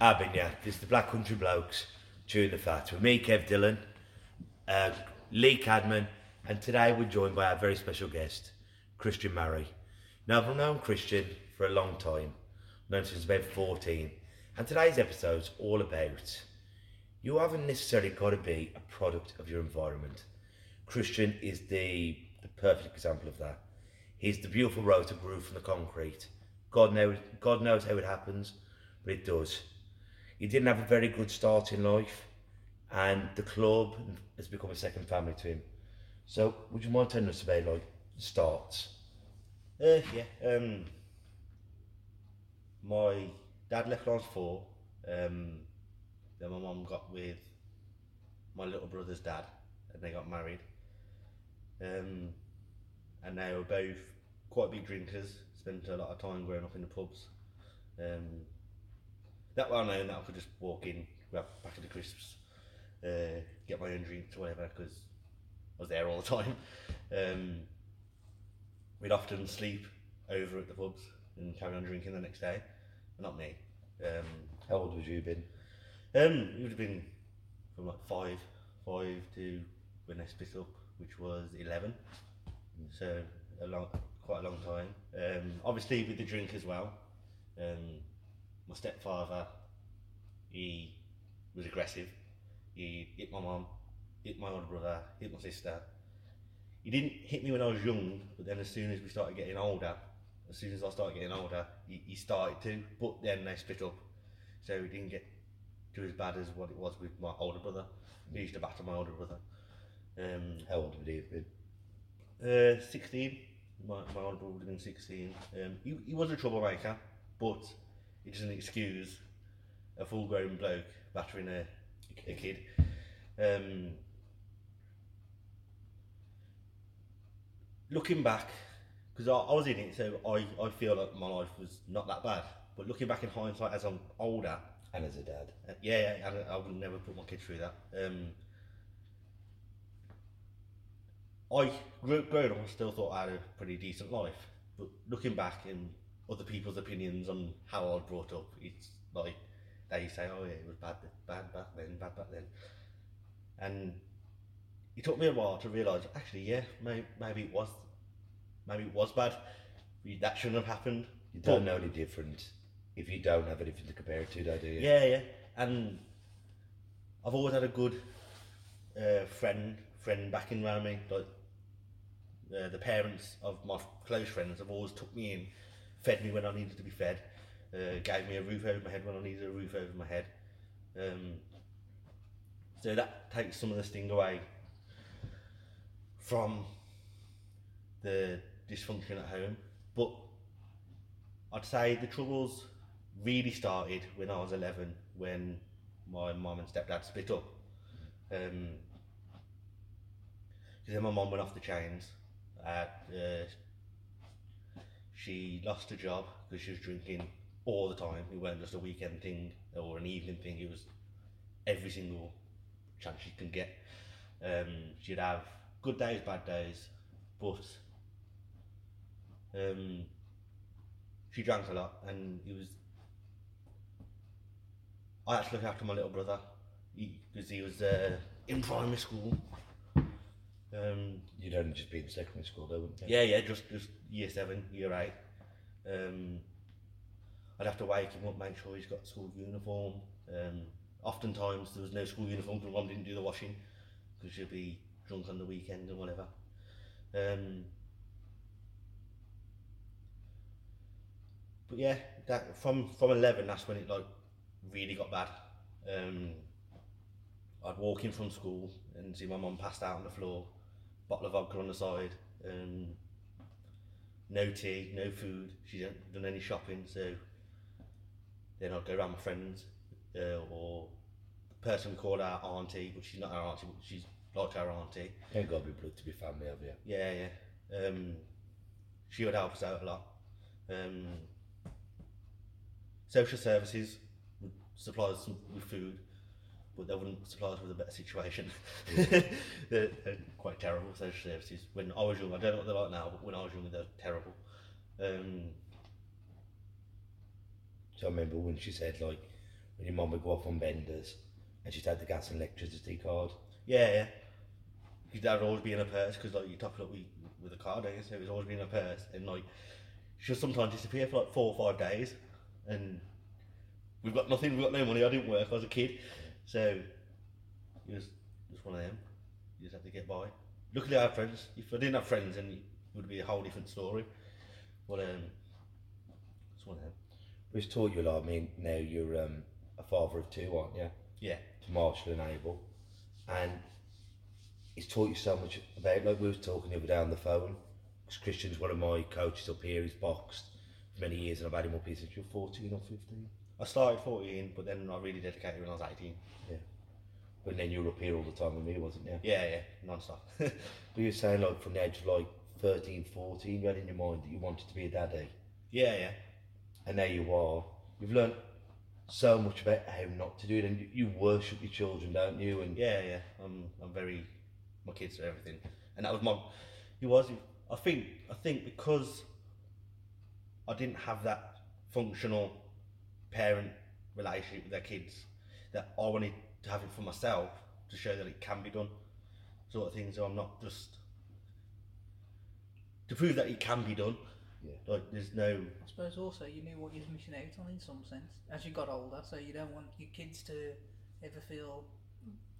I've been, yeah. This is the Black Country Blokes chewing the fat with me, Kev Dillon, uh, Lee Cadman, and today we're joined by our very special guest, Kristian Marrey. Now, I've known Kristian for a long time, known since about 14, and today's episode's all about you haven't necessarily got to be a product of your environment. Kristian is the, the perfect example of that. He's the beautiful road that grew from the concrete. God knows, God knows how it happens, but it does. He didn't have a very good start in life, and the club has become a second family to him. So, would you mind telling us about like starts? Uh, yeah. Um, my dad left when I was four. Um, then my mum got with my little brother's dad, and they got married. Um, and they were both quite big drinkers. Spent a lot of time growing up in the pubs. Um, that well known that I could just walk in, grab a packet of crisps, uh, get my own drinks, or whatever, because I was there all the time. Um, we'd often sleep over at the pubs and carry on drinking the next day. Not me. Um, How old would you have been? um, it would have been from like five, five to when I split up, which was eleven. So a long, quite a long time. Um, obviously with the drink as well. Um, my stepfather, he was aggressive. He hit my mum, hit my older brother, hit my sister. He didn't hit me when I was young, but then as soon as we started getting older, as soon as I started getting older, he, he started to. But then they split up, so he didn't get to as bad as what it was with my older brother. He used to batter my older brother. Um, How old would he have been? uh, 16. My, my older brother would have been 16. Um, he, he was a troublemaker, but it doesn't excuse a full grown bloke battering a, a kid. Um, looking back, because I, I was in it, so I, I feel like my life was not that bad. But looking back in hindsight as I'm older, And as a dad. uh, yeah, yeah, I, I would never put my kids through that. Um, I grew, growing up, I still thought I had a pretty decent life, but looking back in other people's opinions on how I was brought up, it's like they say, "Oh yeah, it was bad, bad back then, bad back then," and it took me a while to realise actually, yeah, maybe, maybe it was, maybe it was bad. That shouldn't have happened. You don't But- know any different if you don't have anything to compare it to, though, do you? Yeah, yeah. And I've always had a good uh, friend friend backing around me. Like uh, the parents of my close friends have always took me in, fed me when I needed to be fed, uh, gave me a roof over my head when I needed a roof over my head. Um, so that takes some of the sting away from the dysfunction at home. But I'd say the troubles really started when I was 11, when my mum and stepdad split up. Um, because then my mum went off the chains. At, uh, she lost her job because she was drinking all the time. It wasn't just a weekend thing or an evening thing. It was every single chance she can get. Um, she'd have good days, bad days, but um, she drank a lot, and it was. I had to look after my little brother because he, was uh, in primary school. Um, You'd only just be in secondary school, though, wouldn't you? yeah, yeah, just just year seven, year eight. Um, I'd have to wake him up, make sure he's got school uniform. Um, oftentimes there was no school uniform because mum didn't do the washing because she'd be drunk on the weekend or whatever. Um, but yeah, that from from eleven, that's when it like really got bad. Um, I'd walk in from school and see my mum passed out on the floor, bottle of vodka on the side, um, no tea, no food. She hadn't done any shopping, so then I'd go around my friends, uh, or person we call our auntie, but she's not our auntie, but she's like our auntie. Ain't got to be blood to be family, have you? Yeah, yeah. Um, she would help us out a lot. Um, social services supply us with food, but they wouldn't supply us with a better situation. they're, they're quite terrible social services. When I was young, I don't know what they're like now, but when I was young, they're terrible. Um, So I remember when she said, like, when your mum would go off on benders and she'd had the gas and electricity card. yeah, yeah. Your dad would always be in a purse because like you top it up with, with a card, you? So it was always be in a purse, and like she'll sometimes disappear for like four or five days, and we've got nothing, we've got no money. I didn't work, I was a kid, so it was just one of them. You just have to get by. Luckily, I had friends. If I didn't have friends, then it would be a whole different story. But um, it's one of them. Which taught you a lot. I mean, now you're um, a father of two, aren't you? Yeah, To Marshall and Abel. And it's taught you so much about, like we were talking the other day on the phone, because Kristian's one of my coaches up here, he's boxed for many years and I've had him up here since you were 14 or 15. I started 14, but then I really dedicated when I was 18. Yeah. But then you were up here all the time with me, wasn't you? Yeah, yeah, non-stop. But you were saying like from the age of like 13, 14, you had in your mind that you wanted to be a daddy. yeah, yeah. And there you are. You've learned so much about how not to do it and you, you worship your children, don't you? And Yeah, yeah. I'm, I'm very. My kids are everything, and that was my. He was. I think. I think because I didn't have that functional parent relationship with their kids, that I wanted to have it for myself to show that it can be done, sort of thing. So I'm not just to prove that it can be done. Yeah. Like there's no. I suppose also you knew what you was missing out on in some sense as you got older, so you don't want your kids to ever feel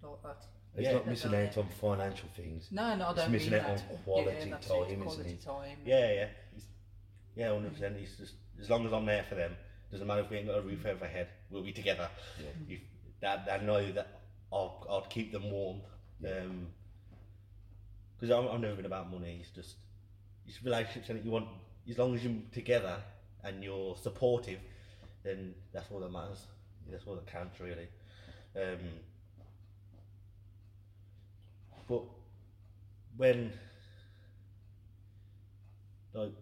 like that. it's Yeah. not missing out on financial things. No, no, I It's don't missing mean out on quality yeah, that's time, it, isn't quality it? time. Yeah, yeah. It's, yeah, hundred percent. It's just as long as I'm there for them. Doesn't matter if we ain't got a roof over our head. We'll be together. Yeah. If that, I know that I'll, I'll keep them warm. Um 'cause because I've never been about money. It's just it's relationships, and you want as long as you're together and you're supportive, then that's all that matters. That's all that counts, really. Um, but when like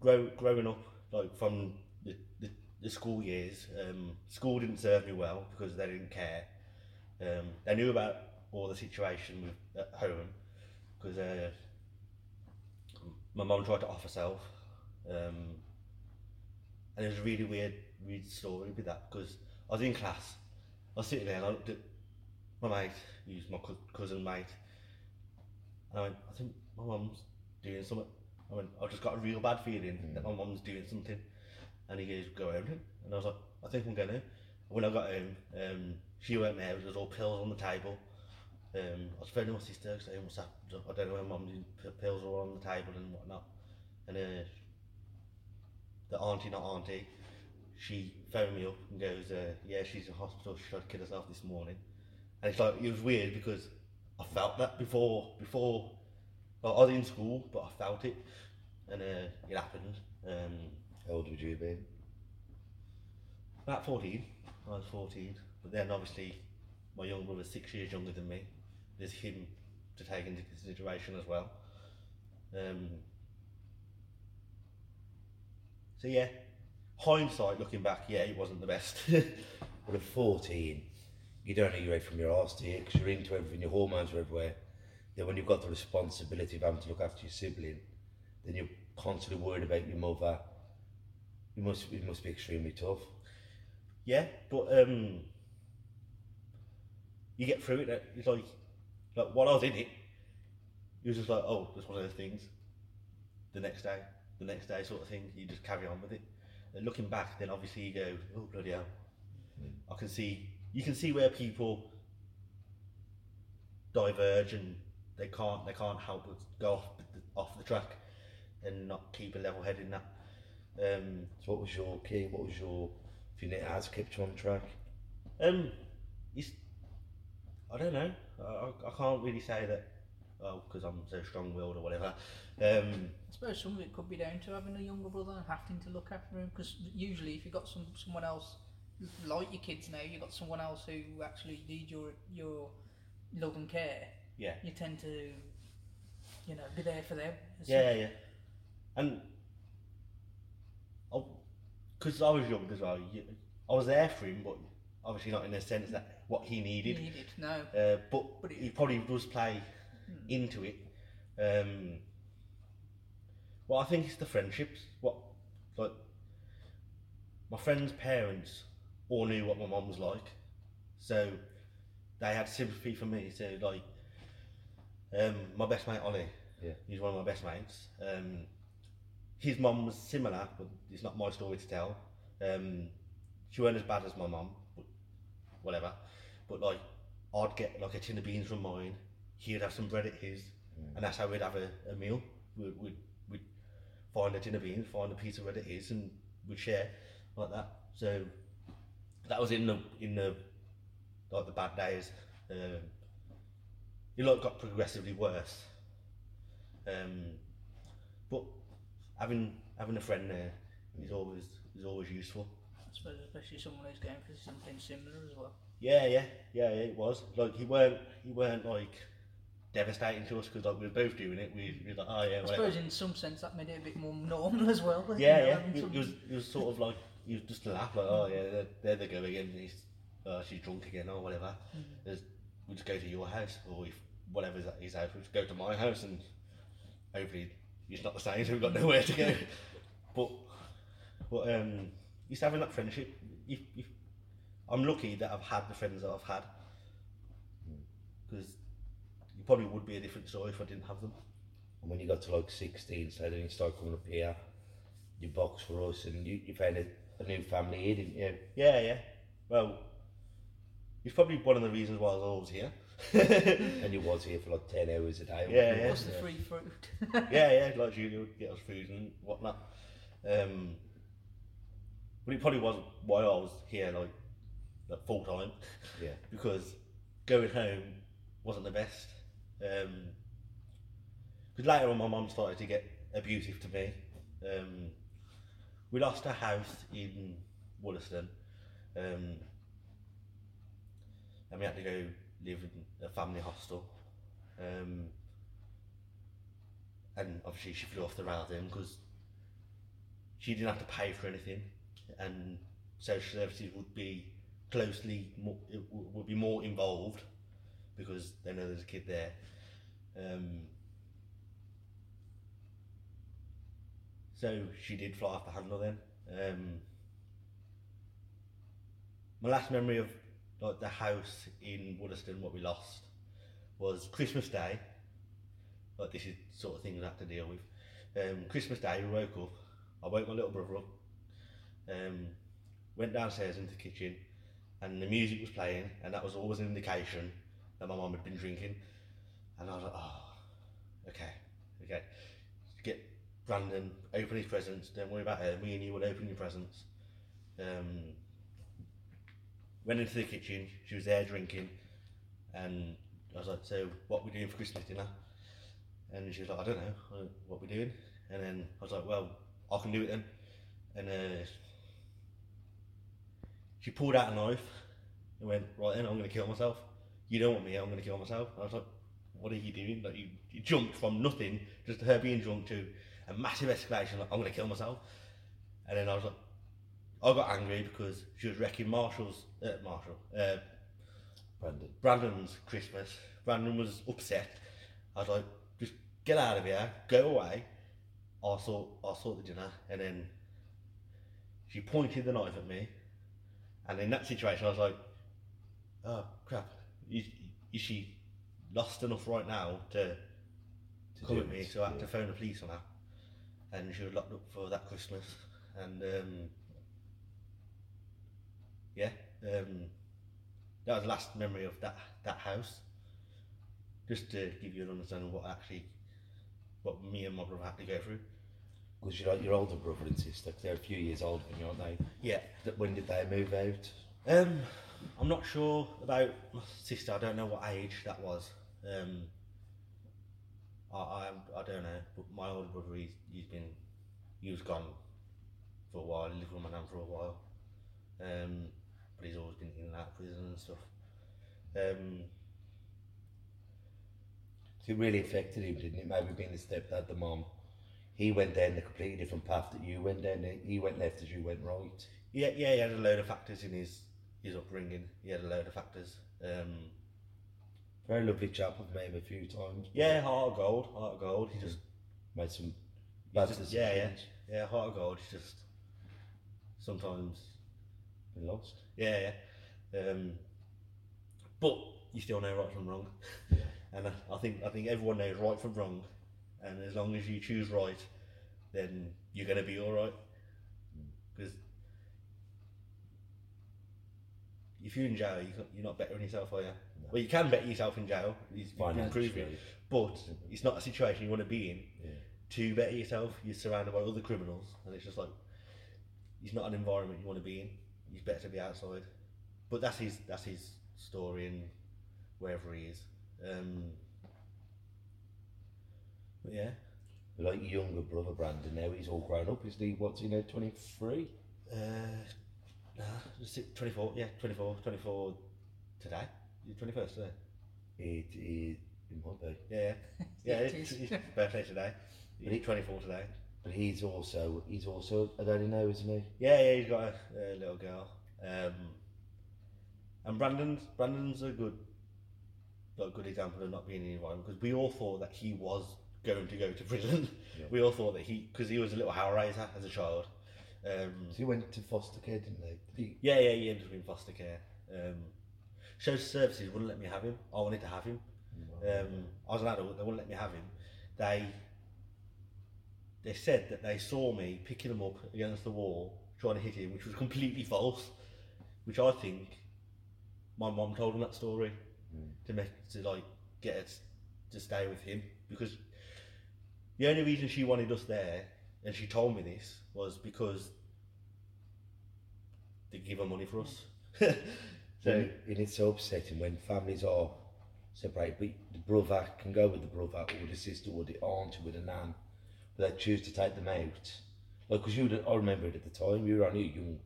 grow, growing up like from the, school years um, school didn't serve me well because they didn't care. Um, they knew about all the situation with at home because uh, my mum tried to off herself um, and it was a really weird weird story with that because I was in class. I was sitting there and I looked at my mate who's my cou- cousin mate and I went I think my mum's doing something. I went, I've just got a real bad feeling that my mum's doing something. And he goes, go home. And I was like, I think I'm going to. When I got home, um, she weren't there, there was all pills on the table. Um, I was phoning my sister saying, what's happened? I don't know where mum's pills all on the table and whatnot. And uh, the auntie, not auntie, she phoned me up and goes, uh, yeah, she's in hospital, she tried to kill herself this morning. And it's like, it was weird because I felt that before, before well, I was in school, but I felt it, and uh, it happened. Um, How old would you have been? about 14, I was 14, but then obviously my young brother's six years younger than me. There's him to take into consideration as well. Um, so yeah, hindsight looking back, yeah, it wasn't the best. But at 14, you don't know you're out from your arse, do you? Because you're into everything, your hormones are everywhere. Then when you've got the responsibility of having to look after your sibling, then you're constantly worried about your mother. It must, it must be extremely tough. Yeah, but um, you get through it. It's like, like while I was in it, it was just like, oh, just one of those things. The next day, the next day, sort of thing. You just carry on with it. And looking back, then obviously you go, oh bloody hell. I can see. You can see where people diverge and they can't. They can't help but go off off the track and not keep a level head in that. Um, So what was your key? What was your, if your net has kept you on track? Um, it's, I don't know. I, I, I can't really say that. Oh, because I'm so strong-willed or whatever. Um, I suppose some of it could be down to having a younger brother and having to look after him because usually if you've got some someone else like your kids now, you've got someone else who actually need your your love and care. Yeah. You tend to, you know, be there for them. Yeah, yeah. And because I was young as well, you, I was there for him, but obviously not in the sense that what he you needed. need it. No. Uh, but But it- he probably does play into it. Um, well, I think it's the friendships. What, like, my friends' parents all knew what my mum was like, so they had sympathy for me. So, like, um, my best mate Ollie, Yeah. he's one of my best mates. Um, his mum was similar, but it's not my story to tell. Um, she weren't as bad as my mum, but whatever. But like, I'd get like a tin of beans from mine. He'd have some bread at his, and that's how we'd have a, a meal. We'd, we'd, we'd find a tin of beans, find a piece of bread at his, and we'd share like that. So that was in the in the like the bad days. Um, it like got progressively worse. Um, having having a friend there is always is always useful. I suppose especially someone who's going for something similar as well. Yeah, yeah, yeah, yeah, it was. Like he weren't, he weren't like devastating to us because like we were both doing it. We, we were like, oh yeah, I whatever. suppose in some sense that made it a bit more normal as well. Yeah, yeah. It, it was, it was sort of like you just laugh like, oh yeah, there, there they go again. He's, uh, she's drunk again or whatever. There's, we just go to your house or if whatever's at his house, we just go to my house and hopefully it's not the same. So we've got nowhere to go. but, but um, just having that friendship. If, if, I'm lucky that I've had the friends that I've had because you probably would be a different story if I didn't have them. And when you got to like 16, so then you started coming up here, you boxed for us, and you, you found a, a new family here, didn't you? Yeah, yeah. Well, it's probably one of the reasons why I was always here. And you was here for like 10 hours a day. Yeah, yeah. What's the free fruit? yeah, yeah, like Julia would get us food and whatnot. Um, but it probably wasn't why I was here like, like full time Yeah. because going home wasn't the best. Because later on, my mum started to get abusive to me. Um, we lost a house in Wollaston, um, and we had to go live in a family hostel. Um, and obviously, she flew off the rail then because she didn't have to pay for anything, and social services would be closely more, it would be more involved because they know there's a kid there. Um, so she did fly off the handle then. Um, my last memory of like the house in Wollaston, what we lost, was Christmas Day. Like this is sort of things I have to deal with. Um, Christmas Day, we woke up. I woke my little brother up. Um, went downstairs into the kitchen, and the music was playing, and that was always an indication that my mum had been drinking. And I was like, oh, okay, okay. Get Brandon, open his presents, don't worry about it. me and you will open your presents. Um, went into the kitchen, she was there drinking, and I was like, so what we doing for Christmas dinner? And she was like, I don't know, what we doing? And then I was like, well, I can do it then. And uh, she pulled out a knife and went, right then, I'm going to kill myself. You don't want me, I'm going to kill myself. And I was like, what are you doing? Like you, you jumped from nothing, just her being drunk to a massive escalation, like I'm going to kill myself. And then I was like, I got angry because she was wrecking Marshall's, uh, Marshall, uh, Brandon. Brandon's Christmas. Brandon was upset. I was like, just get out of here, go away. I'll sort, I'll sort the dinner. And then she pointed the knife at me. And in that situation, I was like, oh crap, is, is she lost enough right now to, To come at me? it, So I had yeah. to phone the police on her. And she was locked up for that Christmas. And um, yeah, um, that was the last memory of that that house. Just to give you an understanding of what actually, what me and my brother had to go through. Because you're like your older brother and sister, they're a few years older than you, aren't they? Yeah. Th- When did they move out? Um, I'm not sure about my sister. I don't know what age that was. Um, I, I I don't know. But my older brother, he's, he's been, he was gone for a while. He lived with my nan for a while. Um, but he's always been in and out of prison and stuff. Um, So it really affected him, didn't it? Maybe being the stepdad, the mom. He went down the completely different path that you went down. He went left as you went right. yeah, yeah, he had a load of factors in his his upbringing. He had a load of factors. Um, Very lovely chap. I've met him a few times. yeah, heart of gold, heart of gold. He just Made some bad just- decisions. yeah, yeah, yeah, heart of gold. He's just sometimes Been lost. Yeah, yeah. Um, but you still know right from wrong, and I, think I think everyone knows right from wrong, and as long as you choose right, then you're gonna be all right. Because if you're in jail, you're not bettering yourself, are you? Well, you can better yourself in jail. You can improve it, but it's not a situation you want to be in. Yeah. To better yourself, you're surrounded by other criminals, and it's just like it's not an environment you want to be in. It's better to be outside. But that's his that's his story, and wherever he is. Um, but yeah, Like younger brother Brandon now, he's all grown up, isn't he? What's he now, 23? uh, nah, 24, yeah, 24, 24 today. You're 21st today. It, it, it might be. Yeah, yeah, yeah. It it's his birthday today. He's 24 today. But he's also, he's also a daddy now, isn't he? Yeah, yeah, he's got a, a little girl. Um, and Brandon's Brandon's a good, like, good example of not being in the environment because we all thought that he was going to go to prison. Yeah. We all thought that he, because he was a little hellraiser as a child. Um, So he went to foster care, didn't he? Did he? yeah, yeah, he ended up in foster care. Um, social services wouldn't let me have him. I wanted to have him. Um, I was an adult. They wouldn't let me have him. They they said that they saw me picking him up against the wall, trying to hit him, which was completely false. Which I think my mom told him that story hmm. to make to like get us to stay with him because the only reason she wanted us there, and she told me this, was because they give her money for us. so and it's so upsetting when families are separated, but the brother can go with the brother or the sister or the aunt or with a nan, they choose to take them out. Like, because you, I remember it at the time, you were only young,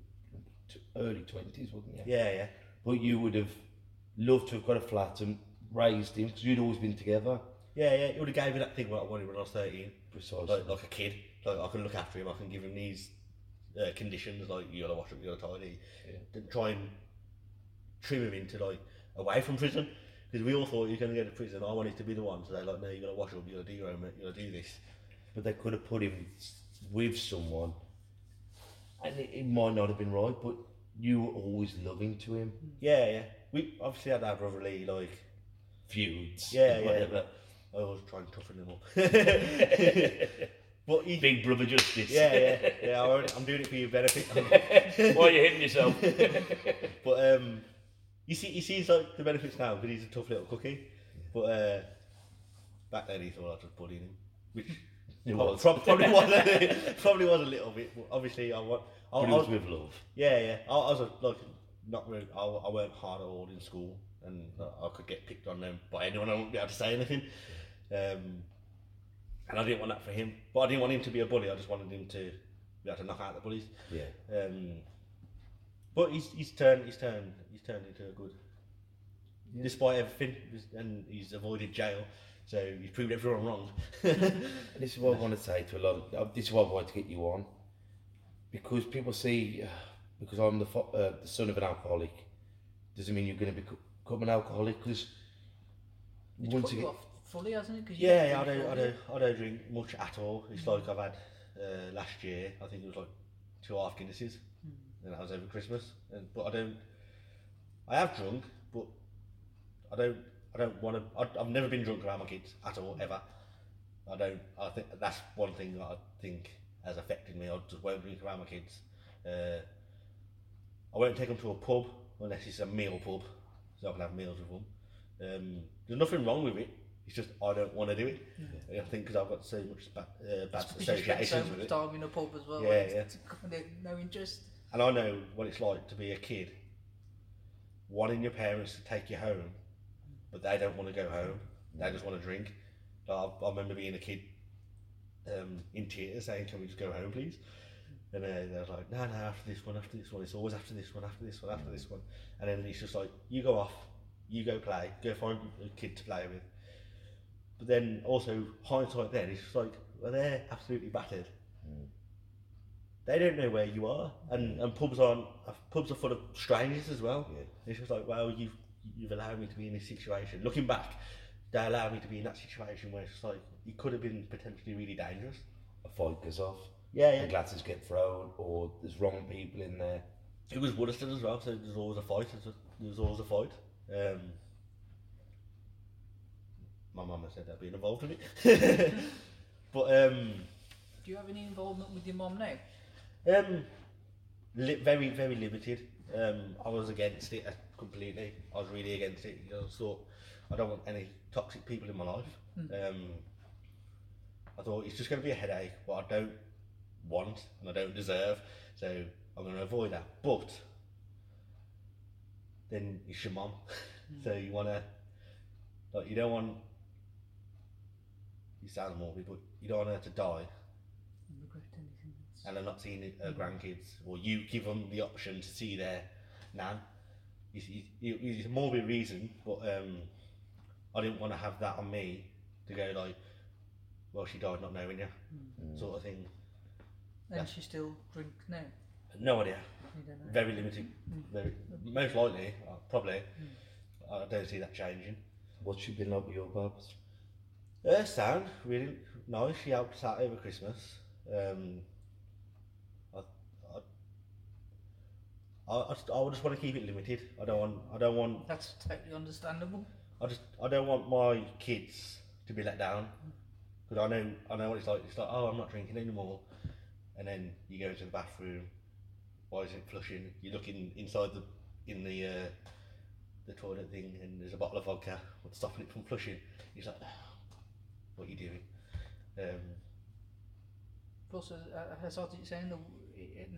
early 20s, wasn't you? yeah, yeah. But you would have loved to have got a flat and raised him because you'd always been together. Yeah, yeah, it would have gave me that thing what I wanted when I was 13. Precisely. Like, like a kid. Like, I can look after him, I can give him these uh, conditions, like, you gotta wash up, you gotta tidy. Then try and trim him into, like, away from prison. Because we all thought he was going to go to prison. I wanted to be the one. So they're like, no, you gotta wash up, you gotta do your own, you gotta do this. But they could have put him with someone, and it, it might not have been right, but you were always loving to him. Yeah, yeah. We obviously had our brotherly, like, Feuds. yeah, yeah. whatever. I always try and toughen him up. but he, Big brother justice. yeah, yeah, yeah. Already- I'm doing it for your benefit. Why are you hitting yourself? But um, you see, he sees like the benefits now because he's a tough little cookie. But uh, back then he thought I was bullying him, which It was. prob- probably was a, probably was a little bit. Obviously, I want. I, but I it was was, with love. yeah, yeah. I, I was a, like not really. I, I weren't hard at all in school, and I could get picked on them by anyone. I wouldn't be able to say anything. Um, and I didn't want that for him. But I didn't want him to be a bully. I just wanted him to be able to knock out the bullies. Yeah. Um, but he's he's turned he's turned he's turned into a good. Despite everything, and he's avoided jail, so you've proved everyone wrong. This is what I want to say to a lot of. uh, This is why I wanted to get you on, because people see, uh, because I'm the fo- uh, the son of an alcoholic, doesn't mean you're going to become an alcoholic. Because It's once put you you get, off fully, hasn't it? 'Cause you yeah, yeah, I don't, I don't, I don't drink much at all. It's like I've had uh, last year. I think it was like two half Guinnesses, and that was over Christmas. And but I don't. I have drunk, but I don't. I don't want to. I've never been drunk around my kids at all ever. I don't. I think that's one thing that I think has affected me. I just won't drink around my kids. Uh, I won't take them to a pub unless it's a meal pub, so I can have meals with them. Um, there's nothing wrong with it. It's just I don't want to do it. I think because I've got so much ba- uh, bad so associations with much it. time in a pub as well. Yeah, yeah. It's kind of no interest. And I know what it's like to be a kid, wanting your parents to take you home, but they don't want to go home. They just want to drink. Like, I, I remember being a kid um, in tears saying, "Can we just go home, please?" And uh, they're like, no, no, after this one, after this one, it's always after this one, after this one, after this one. And then it's just like, you go off, you go play, go find a kid to play with. But then also, hindsight then, it's just like, well, they're absolutely battered. They don't know where you are. And, and pubs aren't, uh, pubs are full of strangers as well. Yeah. It's just like, well, you've, you've allowed me to be in this situation. Looking back, they allowed me to be in that situation where it's just like, it could have been potentially really dangerous. A fight goes off. Yeah, The glasses get thrown, or there's wrong people in there. It was Wollaston as well, so there's always a fight. There's, always a fight. Um, my mama said I'd been involved in it. but um, Do you have any involvement with your mum now? um, li- very, very limited. Um, I was against it uh, completely. I was really against it. You know, I thought I don't want any toxic people in my life. Um, I thought it's just going to be a headache, what I don't want and I don't deserve. So I'm going to avoid that. But then it's your mum, so you want to like you don't want. You sound morbid, but you don't want her to die Regret anything that's- and they're not seeing her grandkids, or you give them the option to see their nan. It's, more of a reason, but um, I didn't want to have that on me to go like, well, she died not knowing you, sort of thing. And Yeah. she still drink now? No idea. You don't know. Very limited. Very, most likely, uh, probably. I don't see that changing. What's she been like with your babs? Her sound really nice. She helped us out over Christmas. Um, I, I, I, I, just, I just want to keep it limited. I don't want. I don't want. That's totally understandable. I just. I don't want my kids to be let down. Because I know. I know what it's like. It's like, oh, I'm not drinking anymore. And then you go into the bathroom. Why is it flushing? You look in, inside the in the uh, the toilet thing, and there's a bottle of vodka. What's stopping it from flushing? He's like, what are you doing? Um, Plus, as, uh, as I was saying, the,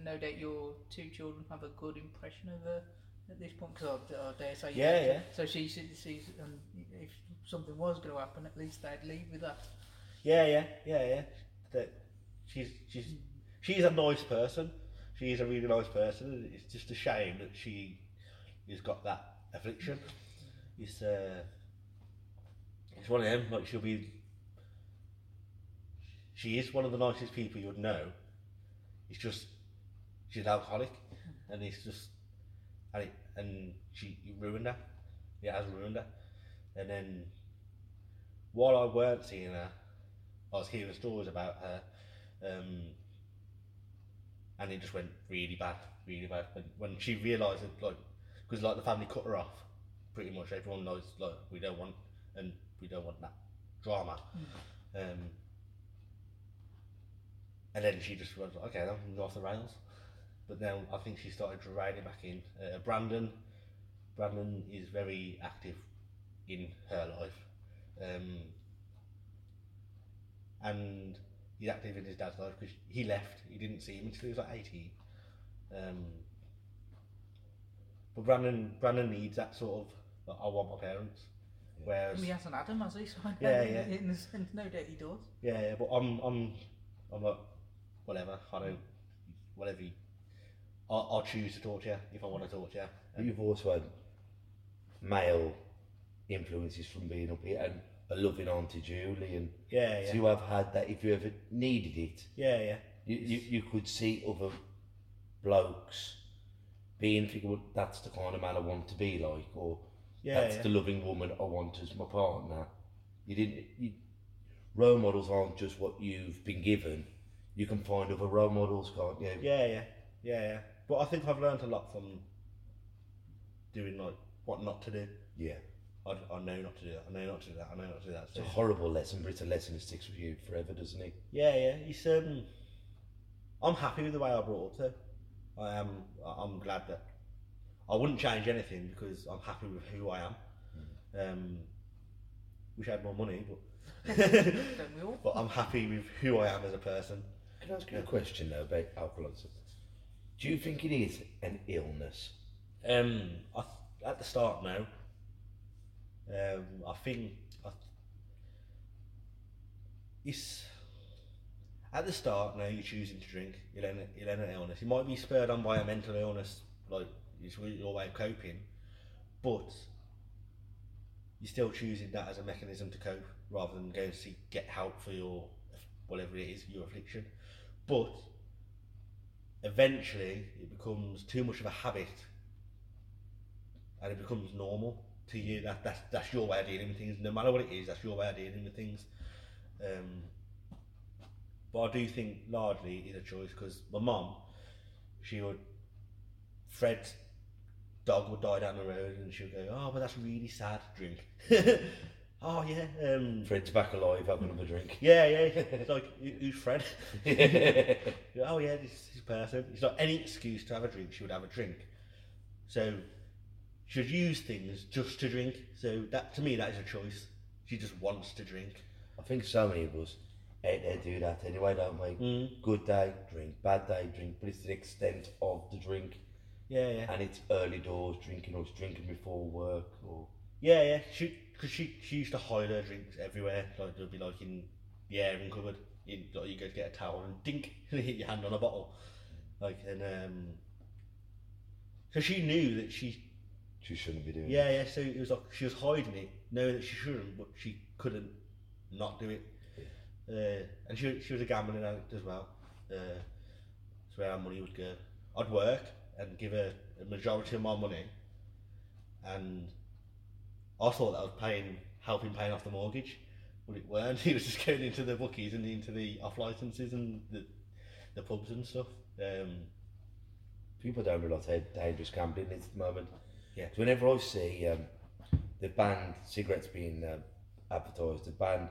no doubt your two children have a good impression of her at this point. Because I, I dare say, Yeah, yeah. So she sees, sees um, if something was going to happen, at least they'd leave with that. Yeah, yeah, yeah, yeah. That she's she's she's a nice person. She's a really nice person. It's just a shame that she has got that affliction. It's uh, it's one of them. Like she'll be. She is one of the nicest people you would know. It's just she's an alcoholic, and it's just and it, and she it ruined her. It has ruined her. And then while I weren't seeing her, I was hearing stories about her, um, and it just went really bad, really bad. When, when she realised that, like, because like the family cut her off, pretty much everyone knows like we don't want and we don't want that drama. Um, and then she just went, okay, then I'm go off the rails. But then I think she started riding back in. Uh, Brandon, Brandon is very active in her life. Um, and he's active in his dad's life because he left. He didn't see him until he was like eighteen. Um, but Brandon, Brandon needs that sort of. Like, I want my parents. Whereas, He hasn't had them, has he? So Yeah, yeah. In, no doubt he does. yeah, yeah, but I'm, I'm, I'm like, whatever. I don't, whatever. You, I'll, I'll choose to talk to you if I want to talk to you. But you've also had male influences from being up here and a loving Auntie Julie and Yeah, yeah, so you have had that if you ever needed it. yeah, yeah, You, you, you could see other blokes being thinking, well, that's the kind of man I want to be like, or yeah, that's yeah. the loving woman I want as my partner. You didn't. You, role models aren't just what you've been given. You can find other role models, can't you? Yeah, yeah, yeah, yeah. But I think I've learned a lot from doing like what not to do. Yeah. I, I know not to do that. I know not to do that. I know not to do that. It's So, a horrible lesson, but it's a lesson that sticks with you forever, doesn't it? yeah, yeah. It's um, I'm happy with the way I brought up. To. I am. I- I'm glad that I wouldn't change anything because I'm happy with who I am. Um, wish I had more money, but Don't we all? but I'm happy with who I am as a person. Can I ask you a question though about alcoholism? Do you think it is an illness? Um, I, at the start now, um, I think I, it's at the start, now you're choosing to drink. You'll end, you'll end an illness. It might be spurred on by a mental illness, like it's your way of coping, but you're still choosing that as a mechanism to cope rather than going to seek get help for your whatever it is your affliction. But eventually, it becomes too much of a habit, and it becomes normal to you. That that's that's your way of dealing with things. No matter what it is, that's your way of dealing with things. Um, but I do think largely it's a choice because my mum, she would, Fred's dog would die down the road and she would go, oh, but that's really sad, drink. oh, yeah. Um, Fred's back alive, having another drink. yeah, yeah. It's like, "Who- who's Fred? oh, yeah, this, this person. It's like any excuse to have a drink, she would have a drink. So she would use things just to drink. So that to me, that is a choice. She just wants to drink. I think so many of us out there do that anyway, don't we? Mm. Good day, drink. Bad day, drink. But it's the extent of the drink. Yeah, yeah. And it's early doors drinking or it's drinking before work or... Yeah, yeah. She, cause she, she used to hide her drinks everywhere. Like there'd be like in the airing cupboard. In, like you go to get a towel and dink, and hit your hand on a bottle. Like and um. So she knew that she, She shouldn't be doing yeah, yeah. So it was like she was hiding it, knowing that she shouldn't, but she couldn't not do it. Uh, and she, she was a gambling addict as well. Uh, that's where our money would go. I'd work and give her a majority of my money, and I thought that was paying, helping paying off the mortgage, but it weren't. He was just going into the bookies and into the off licenses and the, the pubs and stuff. Um, People don't realise how dangerous gambling is at the moment. Yeah. So whenever I see um, the banned cigarettes being um, advertised, the banned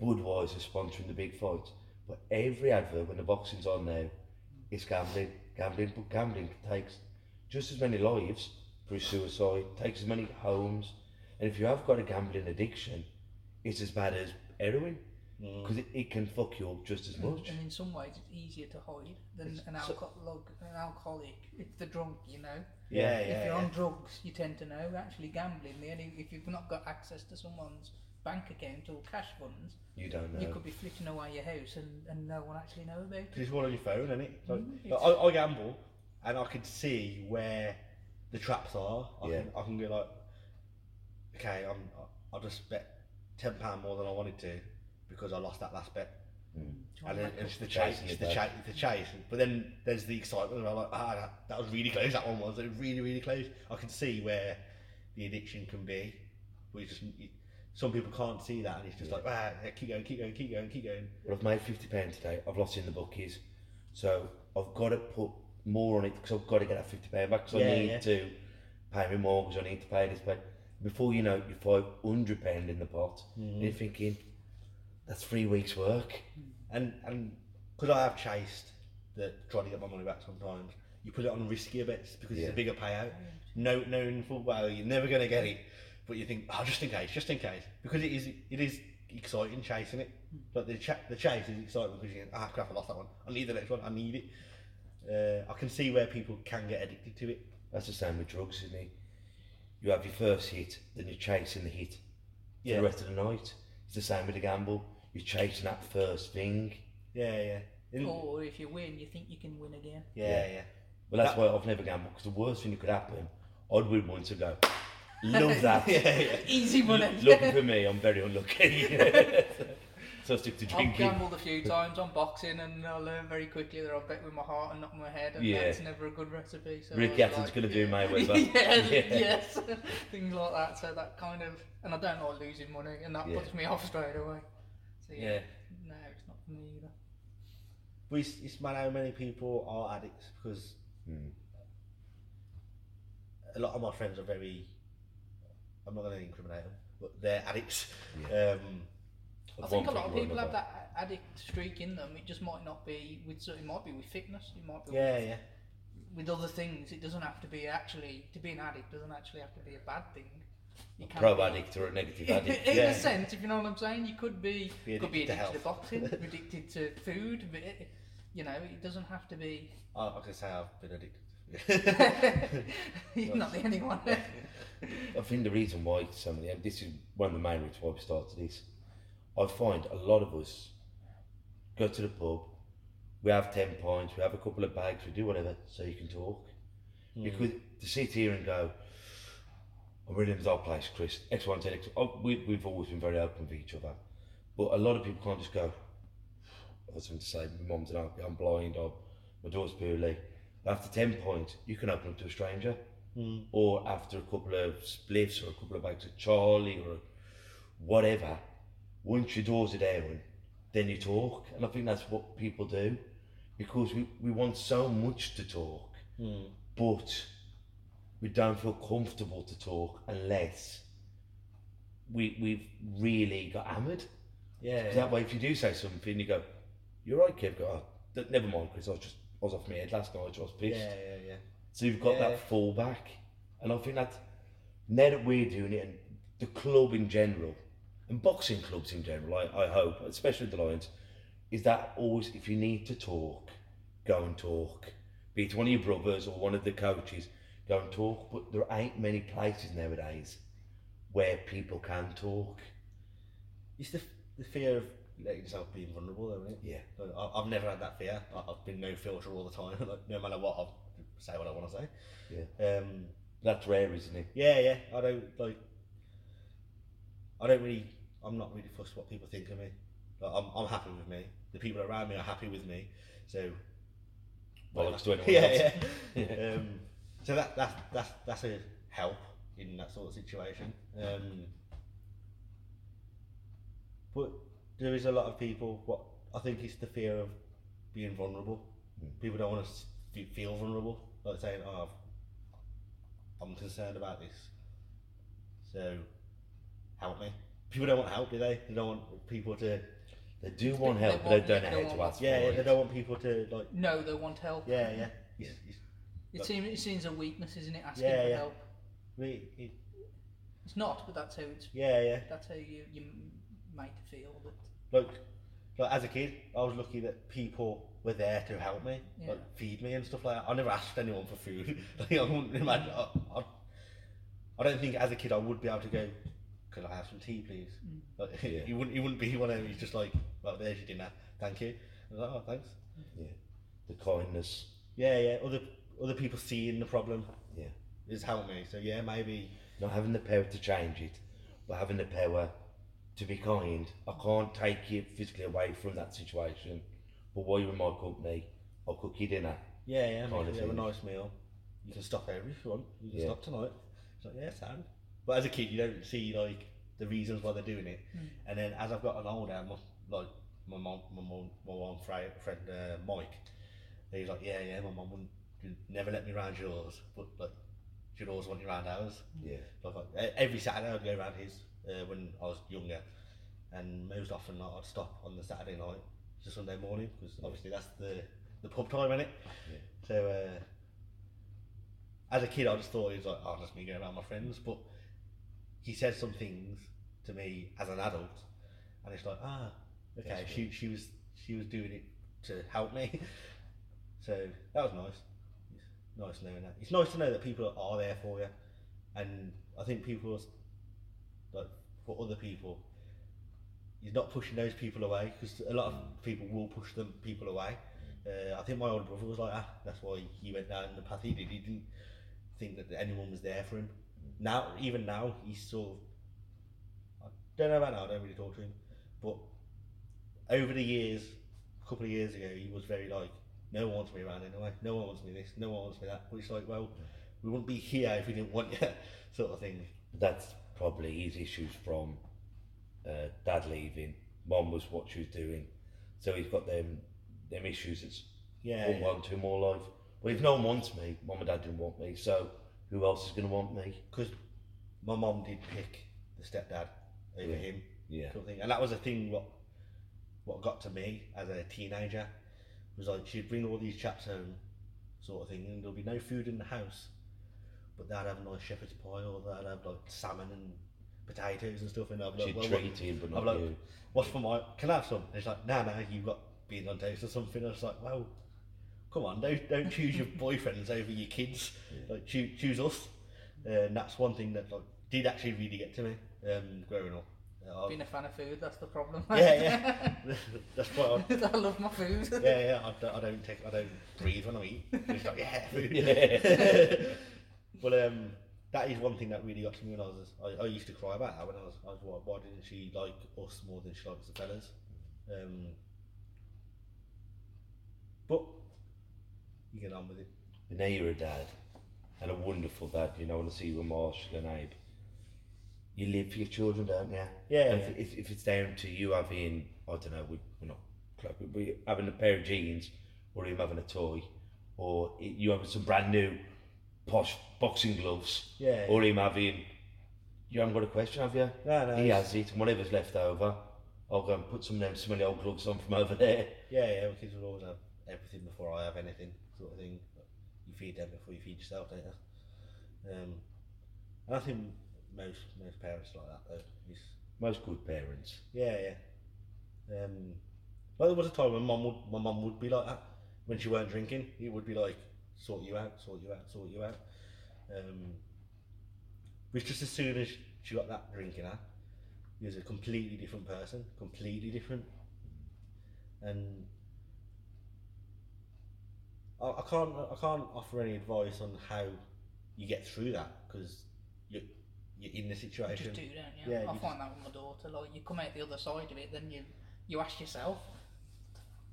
Budweiser sponsoring the big fights, but every advert when the boxing's on now, it's gambling, gambling, but gambling takes just as many lives through suicide, takes as many homes, and if you have got a gambling addiction, it's as bad as heroin because it, it can fuck you up just as much. And in some ways, it's easier to hide than an, alcohol, an alcoholic. It's the drunk, you know. yeah, yeah. if you're yeah. on drugs, you tend to know. Actually, gambling, the only if you've not got access to someone's bank account or cash funds, You don't know. you could be flicking away your house and, and no one actually know about it. Because it's all on your phone, isn't it? Like, Mm, like, I, I gamble, and I can see where the traps are. I Yeah. can, I can go like, okay, I'm, I'll just bet ten pound more than I wanted to because I lost that last bet. And then it's the chase, it's the chase, it's the chase. But then there's the excitement. And I'm like, ah, that, that was really close. That one was it was really, really close. I can see where the addiction can be. We just you, some people can't see that, and it's just like, ah, yeah, keep going, keep going, keep going, keep going. But I've made fifty pounds today. I've lost in the bookies, so I've got to put more on it because I've got to get that fifty pound back. Because Yeah, I need yeah. to pay my mortgage. I need to pay this. But before you know, it, you're five hundred pound in the pot. Mm-hmm. And you're thinking, that's three weeks' work. and and because I have chased the trying to get my money back sometimes, you put it on riskier bets because it's a bigger payout. No, knowing full well you're never going to get it, but you think, oh, just in case, just in case, because it is it is exciting chasing it. But the cha- the chase is exciting because you think, ah, crap, I lost that one. I need the next one. I need it. Uh, I can see where people can get addicted to it. That's the same with drugs, isn't it? You have your first hit, then you're chasing the hit for Yeah. the rest of the night. It's the same with the gamble. You're chasing that first thing. Yeah, yeah, In- Or if you win, you think you can win again. yeah, yeah. Well, that's That- why I've never gambled because the worst thing that could happen, I'd win once and go, love that. Yeah, yeah. Easy money. Lucky for me, I'm very unlucky. so I stick to I've gambled a few times on boxing, and I learned very quickly that I bet with my heart and not my head, and Yeah. that's never a good recipe. So Ricky Hatton's like, gonna do yeah. Mayweather. yes, Yeah. yes, things like that. So that kind of, and I don't like losing money, and that Yeah. puts me off straight away. So yeah, Yeah. no, it's not for me either. But it's, it's mad how many people are addicts because Mm. a lot of my friends are very. I'm not going to incriminate them, but they're addicts. Um, I think a lot of people have that addict streak in them. It just might not be with. so It might be with fitness. It might be yeah, with, yeah. with other things. It doesn't have to be actually to be an addict. Doesn't actually have to be a bad thing. You can Pro be- addict or a negative addict. in yeah. a sense, if you know what I'm saying, you could be, Be could be addicted to to, boxing, addicted to food. But it, you know, it doesn't have to be. I, I can say I've been addicted. You're not the only one. I think the reason why so many, this is one of the main reasons why we started this, I find a lot of us go to the pub, we have 10 points, we have a couple of bags, we do whatever, so you can talk. Hmm. Because to sit here and go, oh, I'm really in the our place, Chris, X, Y, and Z, X, oh, we, we've always been very open with each other. But a lot of people can't just go, I was going to say, my mum's an I'm blind, or my daughter's poorly. After 10 points, you can open up to a stranger. Hmm. Or after a couple of spliffs or a couple of bags of Charlie or whatever, once your doors are down, then you talk. And I think that's what people do because we, we want so much to talk, hmm. but we don't feel comfortable to talk unless we, we've really got hammered. Yeah. 'Cause That way, if you do say something, you go, You're right, Kev. Go, oh, never mind, Chris. I was just, I was off my head last night. I was pissed. Yeah, yeah, yeah. So you've got Yeah. that fallback, and I think that now that we're doing it, and the club in general, and boxing clubs in general, I, I hope, especially the Lions, is that always if you need to talk, go and talk. Be it one of your brothers or one of the coaches, go and talk. But there ain't many places nowadays where people can talk. It's the, the fear of letting yourself be vulnerable, though, isn't it? Yeah. I- I've never had that fear. I- I've been no filter all the time. like, no matter what, I'll say what I want to say. Yeah. Um, That's rare, isn't it? yeah, yeah. I don't like. I don't really. I'm not really fussed what people think of me. Like, I'm, I'm happy with me. The people around me are happy with me. So. Bollocks to anyone yeah, else. yeah. Yeah. Um, so that that's that's that's a help in that sort of situation. Um, but there is a lot of people. What I think is the fear of being vulnerable. People don't want to feel vulnerable, like saying, "Oh, I'm concerned about this." So, help me. People don't want help, do they? They don't want people to. They do want They help, but want- they don't know they how to want- ask Yeah, for yeah, it. they don't want people to like. No, they want help. Yeah, yeah. It's, it's, It But- seems it seems a weakness, isn't it? Asking Yeah, for yeah. help. really, it, It's not, but that's how it's. yeah, yeah. That's how you you make it feel. But like, like as a kid, I was lucky that people were there to help me, Yeah. like feed me and stuff like that. I never asked anyone for food. like I wouldn't imagine. I, I, I don't think as a kid I would be able to go. Could I have some tea, please? Mm. Like, Yeah. you wouldn't. You wouldn't be one of them. He's just like, well, there's your dinner. Thank you. I was like, oh, thanks. Yeah. The kindness. Yeah, yeah. Other other people seeing the problem Yeah. has helped me. So yeah, maybe. Not having the power to change it, but having the power to be kind. I can't take you physically away from that situation, but while you're in my company, I'll cook you dinner. Yeah, yeah. Kind of have a nice meal. You can stop over if you want. You can Yeah. stop tonight. It's like, yeah, sound. But as a kid, you don't see like the reasons why they're doing it. And then as I've gotten older, my, like my mom, my mom, my one friend, friend uh, Mike, he's like, yeah, yeah, my mom wouldn't never let me round yours, but like she'd always want you round ours. Yeah. Like, like every Saturday I'd go round his uh, when I was younger, and most often like, I'd stop on the Saturday night to Sunday morning because obviously that's the the pub time, innit? Yeah. So uh, as a kid, I just thought it was like, oh, just me going around my friends, but he said some things to me as an adult, and it's like, ah, okay, she she was she was doing it to help me, so that was nice. It's nice knowing that. It's nice to know that people are there for you, and I think people, like for other people, he's not pushing those people away because a lot of people will push them people away. Uh, I think my older brother was like that. That's why he went down the path he did. He didn't think that anyone was there for him. Now, even now, he's sort of. I don't know about now. I don't really talk to him, but over the years, a couple of years ago, he was very like, no one wants me around anyway. No one wants me this. No one wants me that. But it's like, well, we wouldn't be here if we didn't want you, sort of thing. That's probably his issues from uh, dad leaving. Mom was what she was doing, so he's got them them issues that's Yeah, one yeah. one two more life. Well, if no one wants me, mom and dad didn't want me, so who else is going to want me? because my mom did pick the stepdad over Yeah. him, Yeah. sort of thing. and that was a thing. What what got to me as a teenager was like she'd bring all these chaps home, sort of thing, and there'll be no food in the house, but they'd have a nice shepherd's pie or they'd have like salmon and potatoes and stuff, and I'd be like, She'd well, treat what, him, but not like, you. what's for my? Can I have some? And it's like, nah, nah, you've got beans on toast or something. I was like, well. Come on, don't don't choose your boyfriends over your kids. Like choose choose us. Uh, and that's one thing that like did actually really get to me um, growing up. I've- Being a fan of food, that's the problem. yeah, yeah. That's quite odd. I love my food. Yeah, yeah. I don't, I don't take. I don't breathe when I eat. It's like yeah, food. Yeah. but um, that is one thing that really got to me when I was. I, I used to cry about that when I was. I was why, why didn't she like us more than she likes the fellas? Um, but you get on with it. But now you're a dad, and a wonderful dad. You know, and I see Marshall and Abe. You live for your children, don't you? Yeah, And. If, if, if it's down to you having, I don't know, we, we're not, we having a pair of jeans, or him having a toy, or you having some brand new posh boxing gloves, Yeah, or him having, you haven't got a question, have you? No, no, He it's- has it, and whatever's left over, I'll go and put some of them smelly old gloves on from over there. Yeah, yeah. My kids will always have everything before I have anything, sort of thing. You feed them before you feed yourself, don't you? Um, and I think most most parents are like that though. Is Most good parents. Yeah, yeah. Um, well, there was a time when mum would my mum would be like that when she weren't drinking. It would be like sort you out, sort you out, sort you out. Um, which just as soon as she got that drinking her, he was a completely different person, completely different. And I, I can't I can't offer any advice on how you get through that because you you're in the You situation. just do, don't you? Yeah, I you find that with my daughter. Like you come out the other side of it, then you you ask yourself,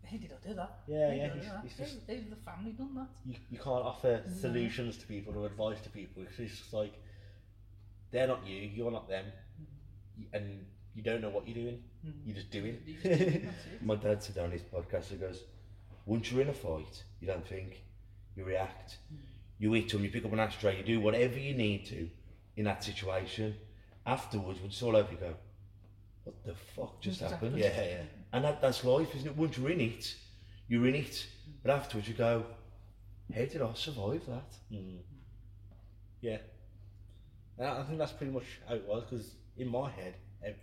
"How did I do that? Yeah, How yeah, did I do it's- that? it's How- just- how's the family done that?" you, you can't offer solutions to people or advice to people. It's just like they're not you, you're not them, y- and you don't know what you're doing. Mm. You're just doing. You just do it. My dad said on his podcast, he goes, once you're in a fight, you don't think, you react. You eat them, you pick up an ashtray, you do whatever you need to in that situation. Afterwards, when it's all over, you go, what the fuck just happened? yeah, yeah, And that, that's life, isn't it? Once you're in it, you're in it. But afterwards, you go, how did I survive that? mm. yeah. And I think that's pretty much how it was because in my head,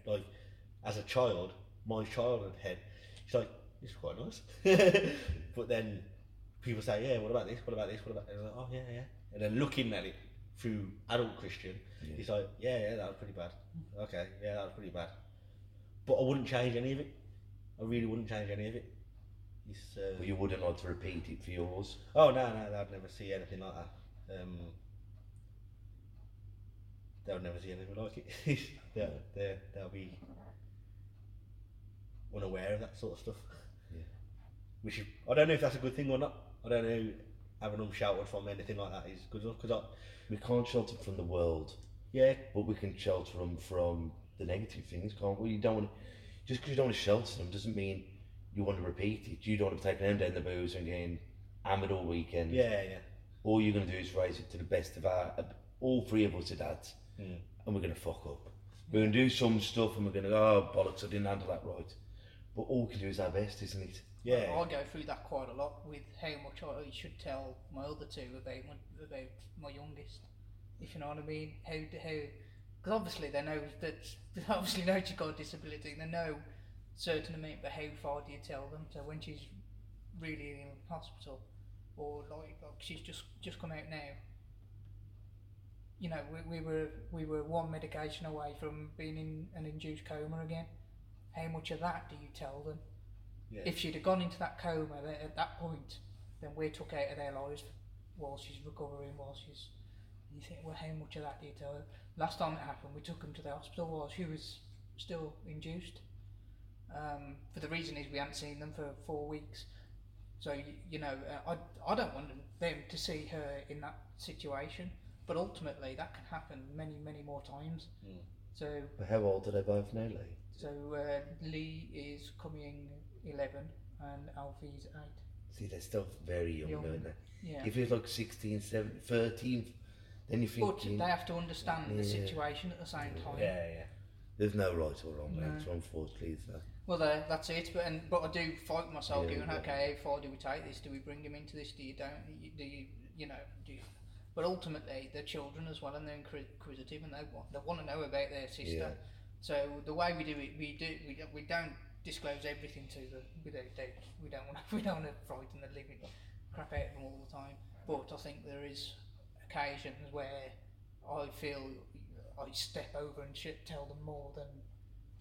like as a child, my childhood head, it's like it's quite nice. but then people say, yeah, what about this? What about this? What about? And I'm like, oh yeah, yeah. And then looking at it through adult Kristian, it's like, yeah, yeah, that was pretty bad. Okay, yeah, that was pretty bad. But I wouldn't change any of it. I really wouldn't change any of it. It's, uh, But you wouldn't like to repeat it for yours. Oh no, no, I'd never see anything like that. Um, they'll never see anything like it. they'll, they'll, they'll be unaware of that sort of stuff. Which is, I don't know if that's a good thing or not. I don't know having them shouted from anything like that is good enough because We can't shelter from the world, yeah, but we can shelter them from the negative things, can't we? You don't want just because you don't want to shelter them doesn't mean you want to repeat it. You don't want to take them down the booze and getting hammered all weekend. yeah, yeah, All you're going to do is raise it to the best of our, all three of us are dads, Mm. and we're going to fuck up. We're going to do some stuff and we're going to go, oh, bollocks, I didn't handle that right. But all we can do is our best, isn't it? Yeah. I go through that quite a lot with how much I should tell my other two about my, about my youngest. If you know what I mean, how how because obviously they know that they obviously know she's got a disability. They know certain amount, but how far do you tell them? So when she's really in hospital, or like, like she's just just come out now. You know, we, we were we were one medication away from being in an induced coma again. How much of that do you tell them? Yeah. if she'd have gone into that coma th- at that point, then we're took out of their lives while she's recovering, while she's. You think, well, how much of that do you tell her? Last time it happened, we took them to the hospital while she was still induced. Um, for the reason is we hadn't seen them for four weeks. So, you, you know, uh, I, I don't want them, them to see her in that situation, but ultimately that can happen many, many more times. Mm. So, But how old are they both now, Lee? so uh, Lee is coming 11 and Alfie's 8. See, they're still very young, Young. aren't they? Yeah. If it's like 16, 17, 13, then you think. But thinking, they have to understand the Yeah. situation at the same time. yeah, yeah. there's no right or wrong No. answer, unfortunately, is there? Well, there, that's it. But and but I do fight myself, Yeah, going, yeah. okay, how far do we take this? Do we bring him into this? Do you don't? you- Do you, you know? Do you, but ultimately, they're children as well, and they're inquis- inquisitive, and they want they want to know about their sister. Yeah. So the way we do it, we do we, don't- we don't disclose everything to them. We don't, don't we don't want to we don't want to frighten the living crap out of them all the time. But I think there is occasions where I feel I step over and shit tell them more than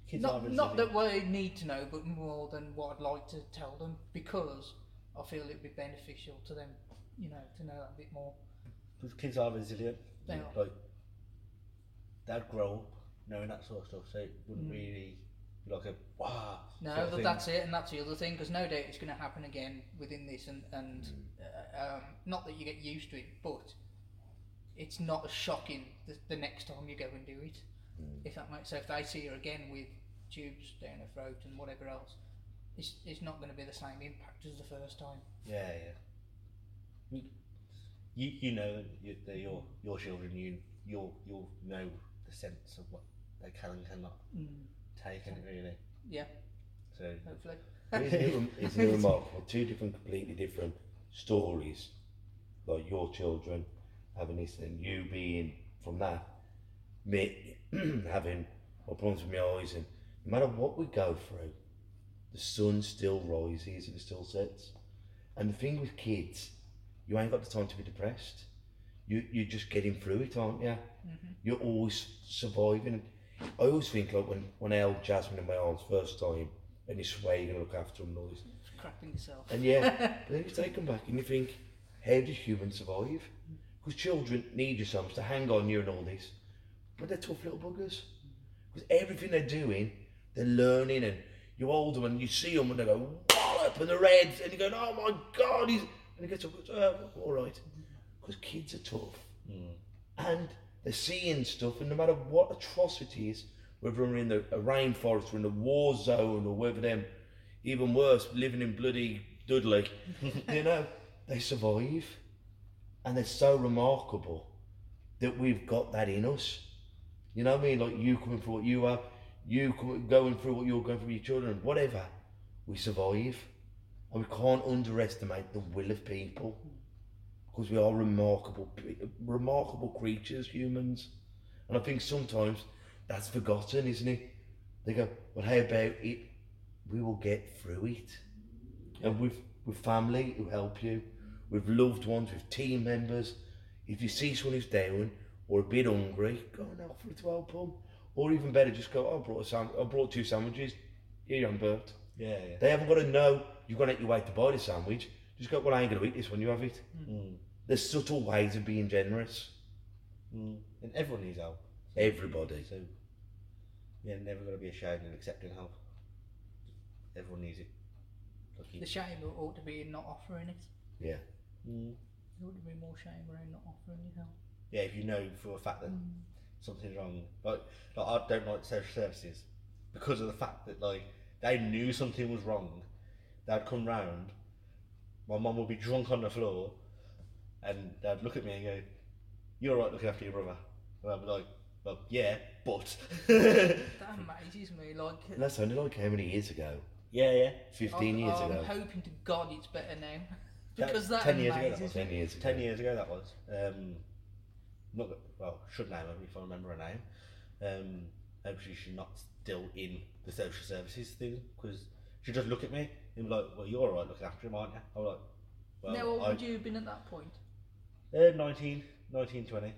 Kids are Not, not that we need to know, but more than what I'd like to tell them because I feel it'd be beneficial to them, you know, to know that a bit more. Because kids are resilient. They are. Like, they'd grow up knowing that sort of stuff, so it wouldn't mm. really be like a wow. No, sort of but that's it, and that's the other thing, because no doubt it's going to happen again within this, and, and uh, um, not that you get used to it, but it's not as shocking the, the next time you go and do it. If that makes sense. So if they see her again with tubes down her throat and whatever else, it's, it's not going to be the same impact as the first time. Yeah, yeah. You, you, know that you, they're your your children. You you'll you'll know the sense of what they can and cannot take in it really. Yeah, So hopefully. Isn't it, rem- remarkable? Two different, completely different stories. Like your children having this, and you being from that, me having problems with my eyes, and no matter what we go through, the sun still rises and it still sets. And the thing with kids, you ain't got the time to be depressed. You you're just getting through it, aren't you? Mm-hmm. You're always surviving. I always think like when when I held Jasmine in my arms first time, and you swear you're gonna look after them and all this. Crapping yourself. And yeah, but then you take them back and you think, how do humans survive? Because children need your sometimes to hang on you and all this, but they're tough little buggers. Because everything they're doing, they're learning, and you hold them and you see them and they go wallop and the reds, and you go, oh my god, he's and he gets up, uh, all right. Because kids are tough, and they're seeing stuff, and no matter what atrocities, whether we're in the a rainforest or in the war zone or whether them even worse, living in bloody Dudley, you know, they survive. And they're so remarkable that we've got that in us. You know what I mean? Like you coming through what you are, you going through what you're going through with your children, whatever. We survive. And we can't underestimate the will of people. Because we are remarkable, remarkable creatures, humans. And I think sometimes that's forgotten, isn't it? They go, well, how about it? We will get through it. And with, with family who help you, with loved ones, with team members. If you see someone who's down or a bit hungry, go and offer to help them. Or even better, just go, oh, I brought, a sam- I brought two sandwiches. Here you are, Bert. yeah, yeah. They haven't got to know you're going to eat your way to buy the sandwich. Just go, well, I ain't going to eat this when you have it. Mm. There's subtle ways of being generous. Mm. And everyone needs help. Everybody. So you're never going to be ashamed of accepting help. Everyone needs it. Like you- The shame ought to be in not offering it. Yeah. Mm. There ought to be more shame around not offering your help. Yeah, if you know for a fact that something's wrong, like, like I don't like social services because of the fact that like they knew something was wrong. They'd come round. My mum would be drunk on the floor, and they'd look at me and go, "You're all right looking after your brother." And I'd be like, "Well, yeah, but." That amazes me. Like, And that's only like how many years ago? yeah, yeah. 15 I'm, years I'm ago. hoping to God it's better now. That- because that 10 years ago that amazes was me. 10 years ago. Ten years ago that was. Um, not that- well, should name her if I remember her name. Um, hopefully she's not still in the social services thing because she just look at me and be like, "Well, you're all right looking after him, aren't you?" I'm like, "Well, now, what I, would you have been at that point? Uh, 19, 19, 20,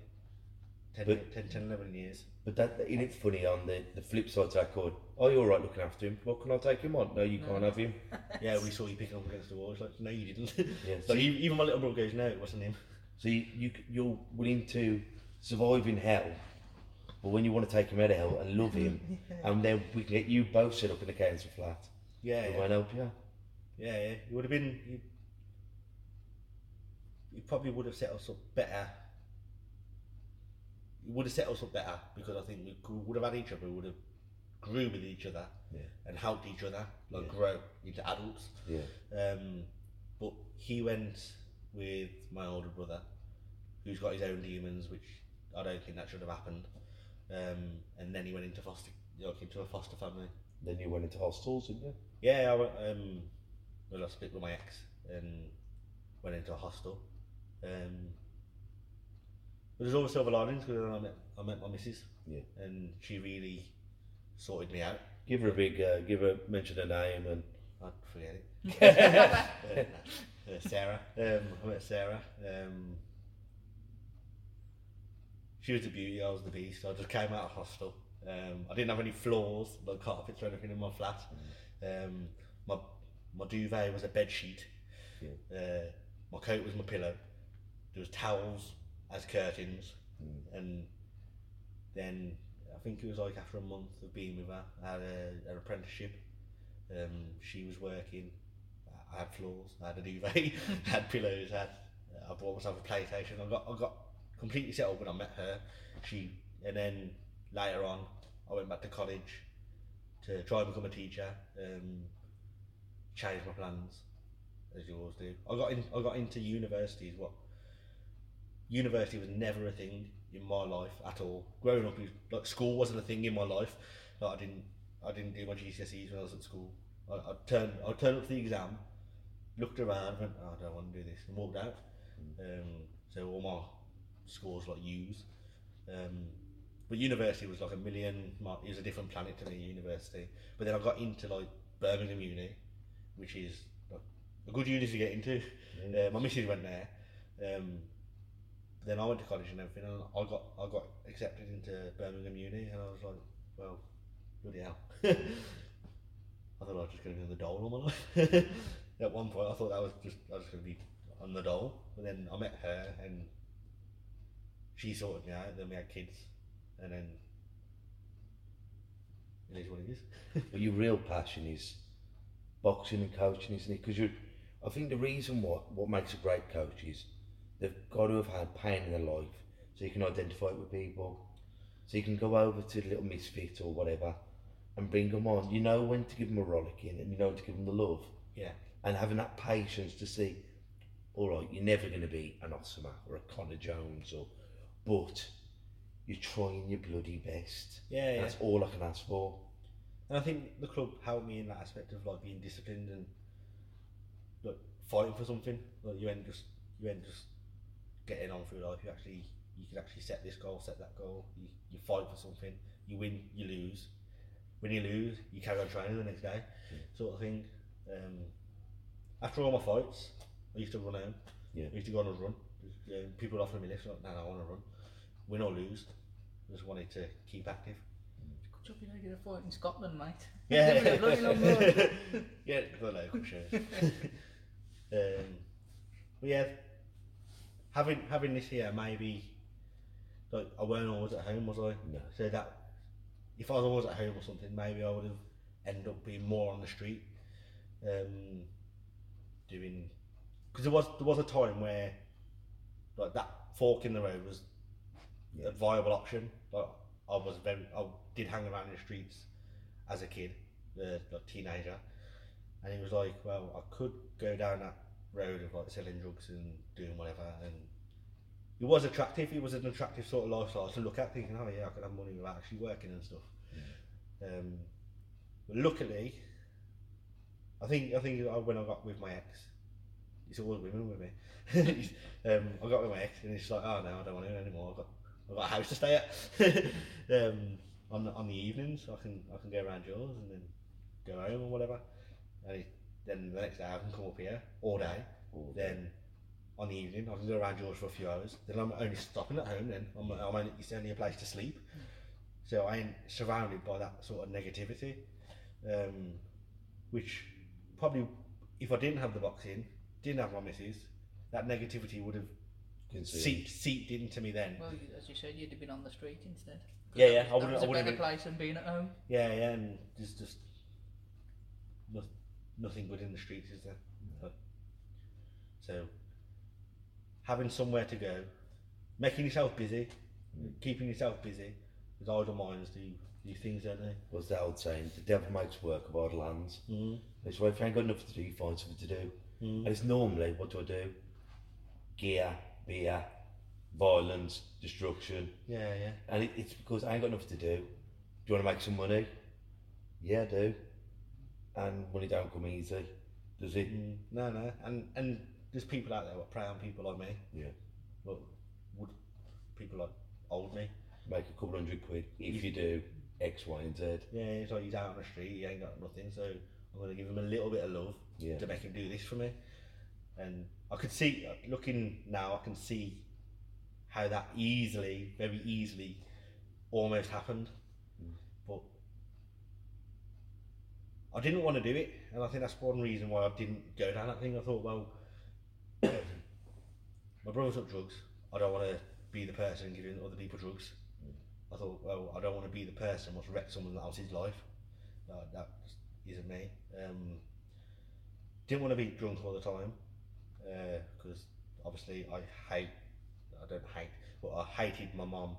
10, But- 10, 10, 11 years." But that isn't it funny on the, the flip side to that coin? Oh, you're all right looking after him. Well, can I take him on? No, you can't have him. Yeah, we saw you picking up against the wall. It's like, "No, you didn't." Yeah, so so- even even my little brother goes, "No, it wasn't him." So you, you you're willing to survive in hell, but when you want to take him out of hell and love him, and then we can get you both set up in the council flat. Yeah, It yeah. won't help you. Yeah, yeah. It would have been. You, you probably would have set us up better. You would have set us up better because I think we would have had each other. We would have grew with each other Yeah. and helped each other, like Yeah. grow into adults. Yeah. Um, but he went with my older brother, who's got his own demons, which I don't think that should have happened. Um, and then he went into foster, like into a foster family. Then you went into hostels, didn't you? Yeah, I went, um, well, I split with my ex and went into a hostel. Um, but there's always silver linings because I met, I met my missus Yeah. and she really sorted me out. Give her a big, uh, give her mention her name and I'd forget it. uh, uh, Sarah. Um, I met Sarah. Um, she was the beauty, I was the beast. I just came out of hostel Um, I didn't have any floors, no carpets or anything in my flat. Um, my my duvet was a bed sheet. Yeah. Uh, my coat was my pillow. There was towels as curtains, and then I think it was like after a month of being with her, I had a, an apprenticeship. Um, she was working. I had floors. I had a duvet. I had pillows. I had. I bought myself a PlayStation. I got I got completely settled when I met her. She and then later on, I went back to college to try and become a teacher. Um, changed my plans, as you always do. I got in. I got into university. Is what university was never a thing in my life at all. Growing up, like school wasn't a thing in my life. Like, I didn't. I didn't do my GCSEs when I was at school. I, I turned. I turned up to the exam, looked around, went, oh, I don't want to do this, and walked out. Um, so all my scores like U's. Um, but university was like a million. It was a different planet to me. University, but then I got into like Birmingham Uni, which is like, a good uni to get into. Uh, my missus went there. Um, then I went to college and everything, and I got I got accepted into Birmingham Uni, and I was like, well, bloody hell. I thought I was just going to be on the dole all my life. At one point, I thought that was just I was going to be on the dole, but then I met her and she sorted me out. Then we had kids, and then it is what it is. But your real passion is boxing and coaching, isn't it? Because you, I think the reason what what makes a great coach is they've got to have had pain in their life, so you can identify it with people, so you can go over to the little misfit or whatever, and bring them on. You know when to give them a rollicking, and you know when to give them the love, yeah, and having that patience to see, all right, you're never going to be an Osama or a Connor Jones, or, but you're trying your bloody best. Yeah, yeah. That's all I can ask for. And I think the club helped me in that aspect of like being disciplined and like fighting for something. Like you ain't just you ain't just getting on through life. You actually you can actually set this goal, set that goal. You, you fight for something. You win, you lose. When you lose, you carry on training the next day, sort of thing. Um, after all my fights, I used to run home. Yeah. I used to go on a run. Just, uh, people would offer me lifts. Like, no, no, I want to run. Win or lose, I just wanted to keep active. Good job you know you're a fight in Scotland, mate. Yeah. Give it a bloody long run. yeah, the local shows. um, but yeah, having having this here, maybe like I weren't always at home, was I? No. So that if I was always at home or something, maybe I would have ended up being more on the street, um, doing because there was there was a time where like that fork in the road was a viable option. Like I was very, I did hang around in the streets as a kid, uh, like teenager, and it was like, well, I could go down that road of like selling drugs and doing whatever, and it was attractive. It was an attractive sort of lifestyle to look at, thinking, oh yeah, I could have money without actually working and stuff. Um, but luckily, I think I think when I got with my ex, it's always women with me. um, I got with my ex, and it's like, oh no, I don't want to anymore. I've got I've got a house to stay at. um, on the, on the evenings, I can I can go around yours and then go home or whatever. And it, then the next day I can come up here all day. All day. Then on the evening I can go around yours for a few hours. Then I'm only stopping at home. Then I'm, I'm only it's only a place to sleep. So I ain't surrounded by that sort of negativity, um, which probably if I didn't have the boxing, didn't have my misses, that negativity would have seeped, seeped into me then. Well, as you said, you'd have been on the street instead. Yeah, yeah, was- I That wouldn't- was I a wouldn't better have place than being at home. Yeah, yeah, and there's just no, nothing good in the streets, is there? But- So, having somewhere to go, making yourself busy, keeping yourself busy, because idle minds do do things, don't they? What's that old saying? The devil makes work of idle hands. Mm. It's why if you ain't got nothing to do, you find something to do. Mm. And it's normally, what do I do? Gear, beer, violence, destruction. Yeah, yeah. And it, it's because I ain't got nothing to do. Do you want to make some money? Yeah, I do. And money don't come easy, does it? Mm. No, no, and and there's people out there that prey on people like me. Yeah. But would people like old me? Make a couple hundred quid. If you do X, Y, and Z. Yeah, it's like he's out on the street, he ain't got nothing, so I'm going to give him a little bit of love Yeah. to make him do this for me. And I could see, looking now, I can see how that easily, very easily, almost happened. I didn't want to do it, and I think that's one reason why I didn't go down that thing. I thought, well, my brother took drugs. I don't want to be the person giving other people drugs. I thought, well, I don't want to be the person what's wrecked someone else's life. That, isn't me. Um, didn't want to be drunk all the time because obviously I hate, I don't hate, but I hated my mum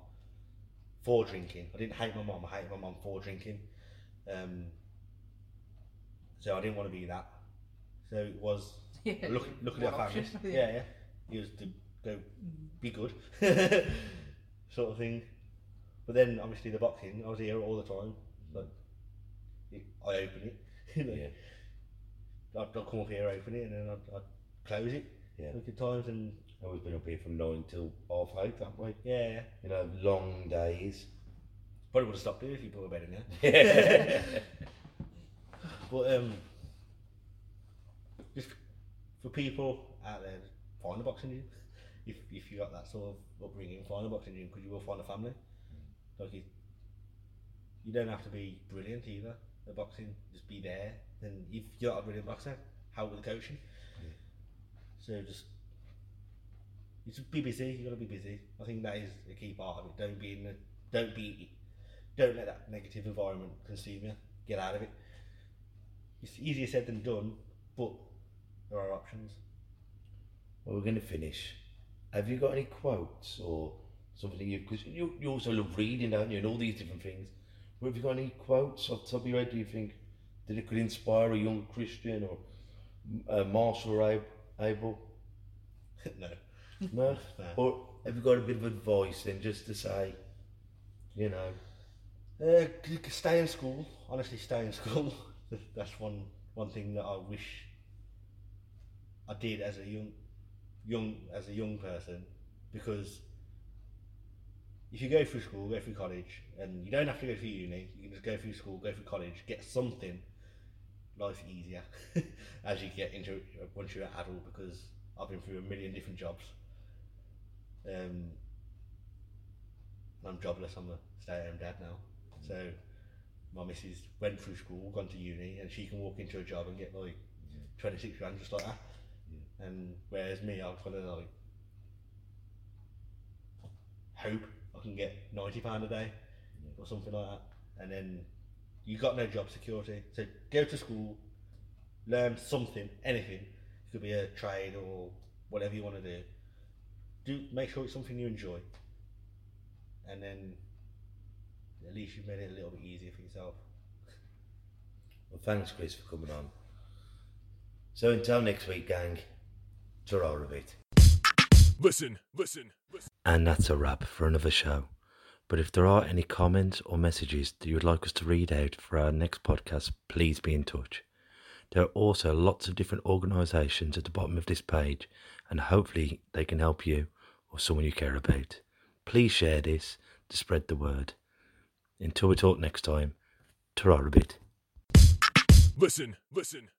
for drinking. I didn't hate my mum, I hated my mum for drinking. Um, so I didn't want to be that. So it was Yeah, look, look at one our families. Yeah, yeah. yeah. It was to go mm. be good, sort of thing. But then obviously the boxing, I was here all the time. Mm. Like it, I open it, you know. Yeah. I'd, I'd come up here, open it, and then I'd, I'd close it. Yeah. a few times, and I've always been up here from nine till half eight that way. yeah, yeah. You know, long days. Probably would have stopped it if you put a bed in there. yeah. But um, just for people out there, find a boxing gym. If if you got that sort of upbringing, find a boxing gym because you will find a family. Like you, you don't have to be brilliant either. The boxing, just be there. And if you're not a brilliant boxer, help with the coaching. So just, you just be busy. You got to be busy. I think that is a key part of it. Don't be in the, don't be, don't let that negative environment consume you. Get out of it. It's easier said than done, but there are options. Well, we're going to finish. Have you got any quotes or something you because you, you also love reading, don't you, and all these different things. But have you got any quotes off the top of your head? Do you think that it could inspire a young Kristian or uh, Marshall Ab- Abel? no. No. No. Or have you got a bit of advice then, just to say, you know, Uh, stay in school. Honestly, stay in school. That's one one thing that I wish I did as a young, young as a young person, because if you go through school, go through college, and you don't have to go through uni. You can just go through school, go through college, get something. Life easier as you get into once you're an adult. Because I've been through a million different jobs. Um, I'm jobless. I'm a stay-at-home dad now. So my missus went through school, gone to uni, and she can walk into a job and get like 26 grand just like that. And whereas me, I've got to like hope I can get 90 pound a day or something like that. And then you got no job security. So go to school, learn something, anything. It could be a trade or whatever you want to do. Do make sure it's something you enjoy. And then at least you've made it a little bit easier for yourself. well, thanks, Chris, for coming on. So until next week, gang, ta a bit. Listen, listen, listen. And that's a wrap for another show. But if there are any comments or messages that you would like us to read out for our next podcast, please be in touch. There are also lots of different organisations at the bottom of this page, and hopefully they can help you or someone you care about. Please share this to spread the word. Until we talk next time, ta bit. Listen, listen, listen.